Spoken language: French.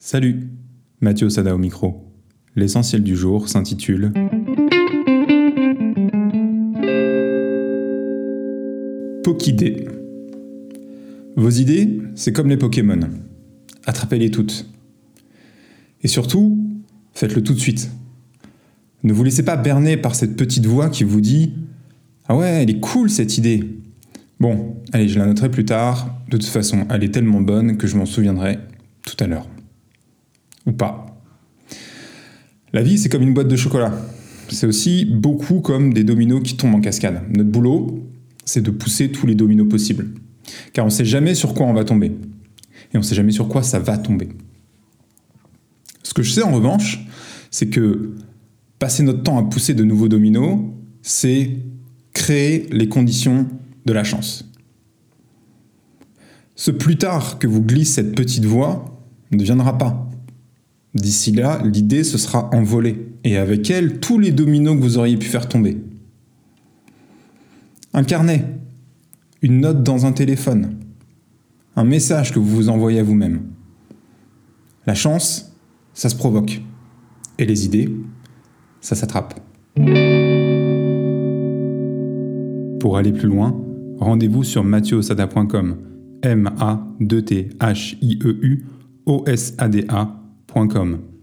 Salut, Mathieu Sada au micro. L'essentiel du jour s'intitule Pokidé. Vos idées, c'est comme les Pokémon. Attrapez-les toutes. Et surtout, faites-le tout de suite. Ne vous laissez pas berner par cette petite voix qui vous dit Ah ouais, elle est cool cette idée. Bon, allez, je la noterai plus tard. De toute façon, elle est tellement bonne que je m'en souviendrai tout à l'heure. Ou pas. La vie, c'est comme une boîte de chocolat. C'est aussi beaucoup comme des dominos qui tombent en cascade. Notre boulot, c'est de pousser tous les dominos possibles. Car on ne sait jamais sur quoi on va tomber. Et on ne sait jamais sur quoi ça va tomber. Ce que je sais en revanche, c'est que passer notre temps à pousser de nouveaux dominos, c'est créer les conditions de la chance. Ce plus tard que vous glisse cette petite voix ne viendra pas. D'ici là, l'idée se sera envolée, et avec elle, tous les dominos que vous auriez pu faire tomber. Un carnet, une note dans un téléphone, un message que vous vous envoyez à vous-même. La chance, ça se provoque. Et les idées, ça s'attrape. Pour aller plus loin, rendez-vous sur mathieuosada.com www.lecoin.com.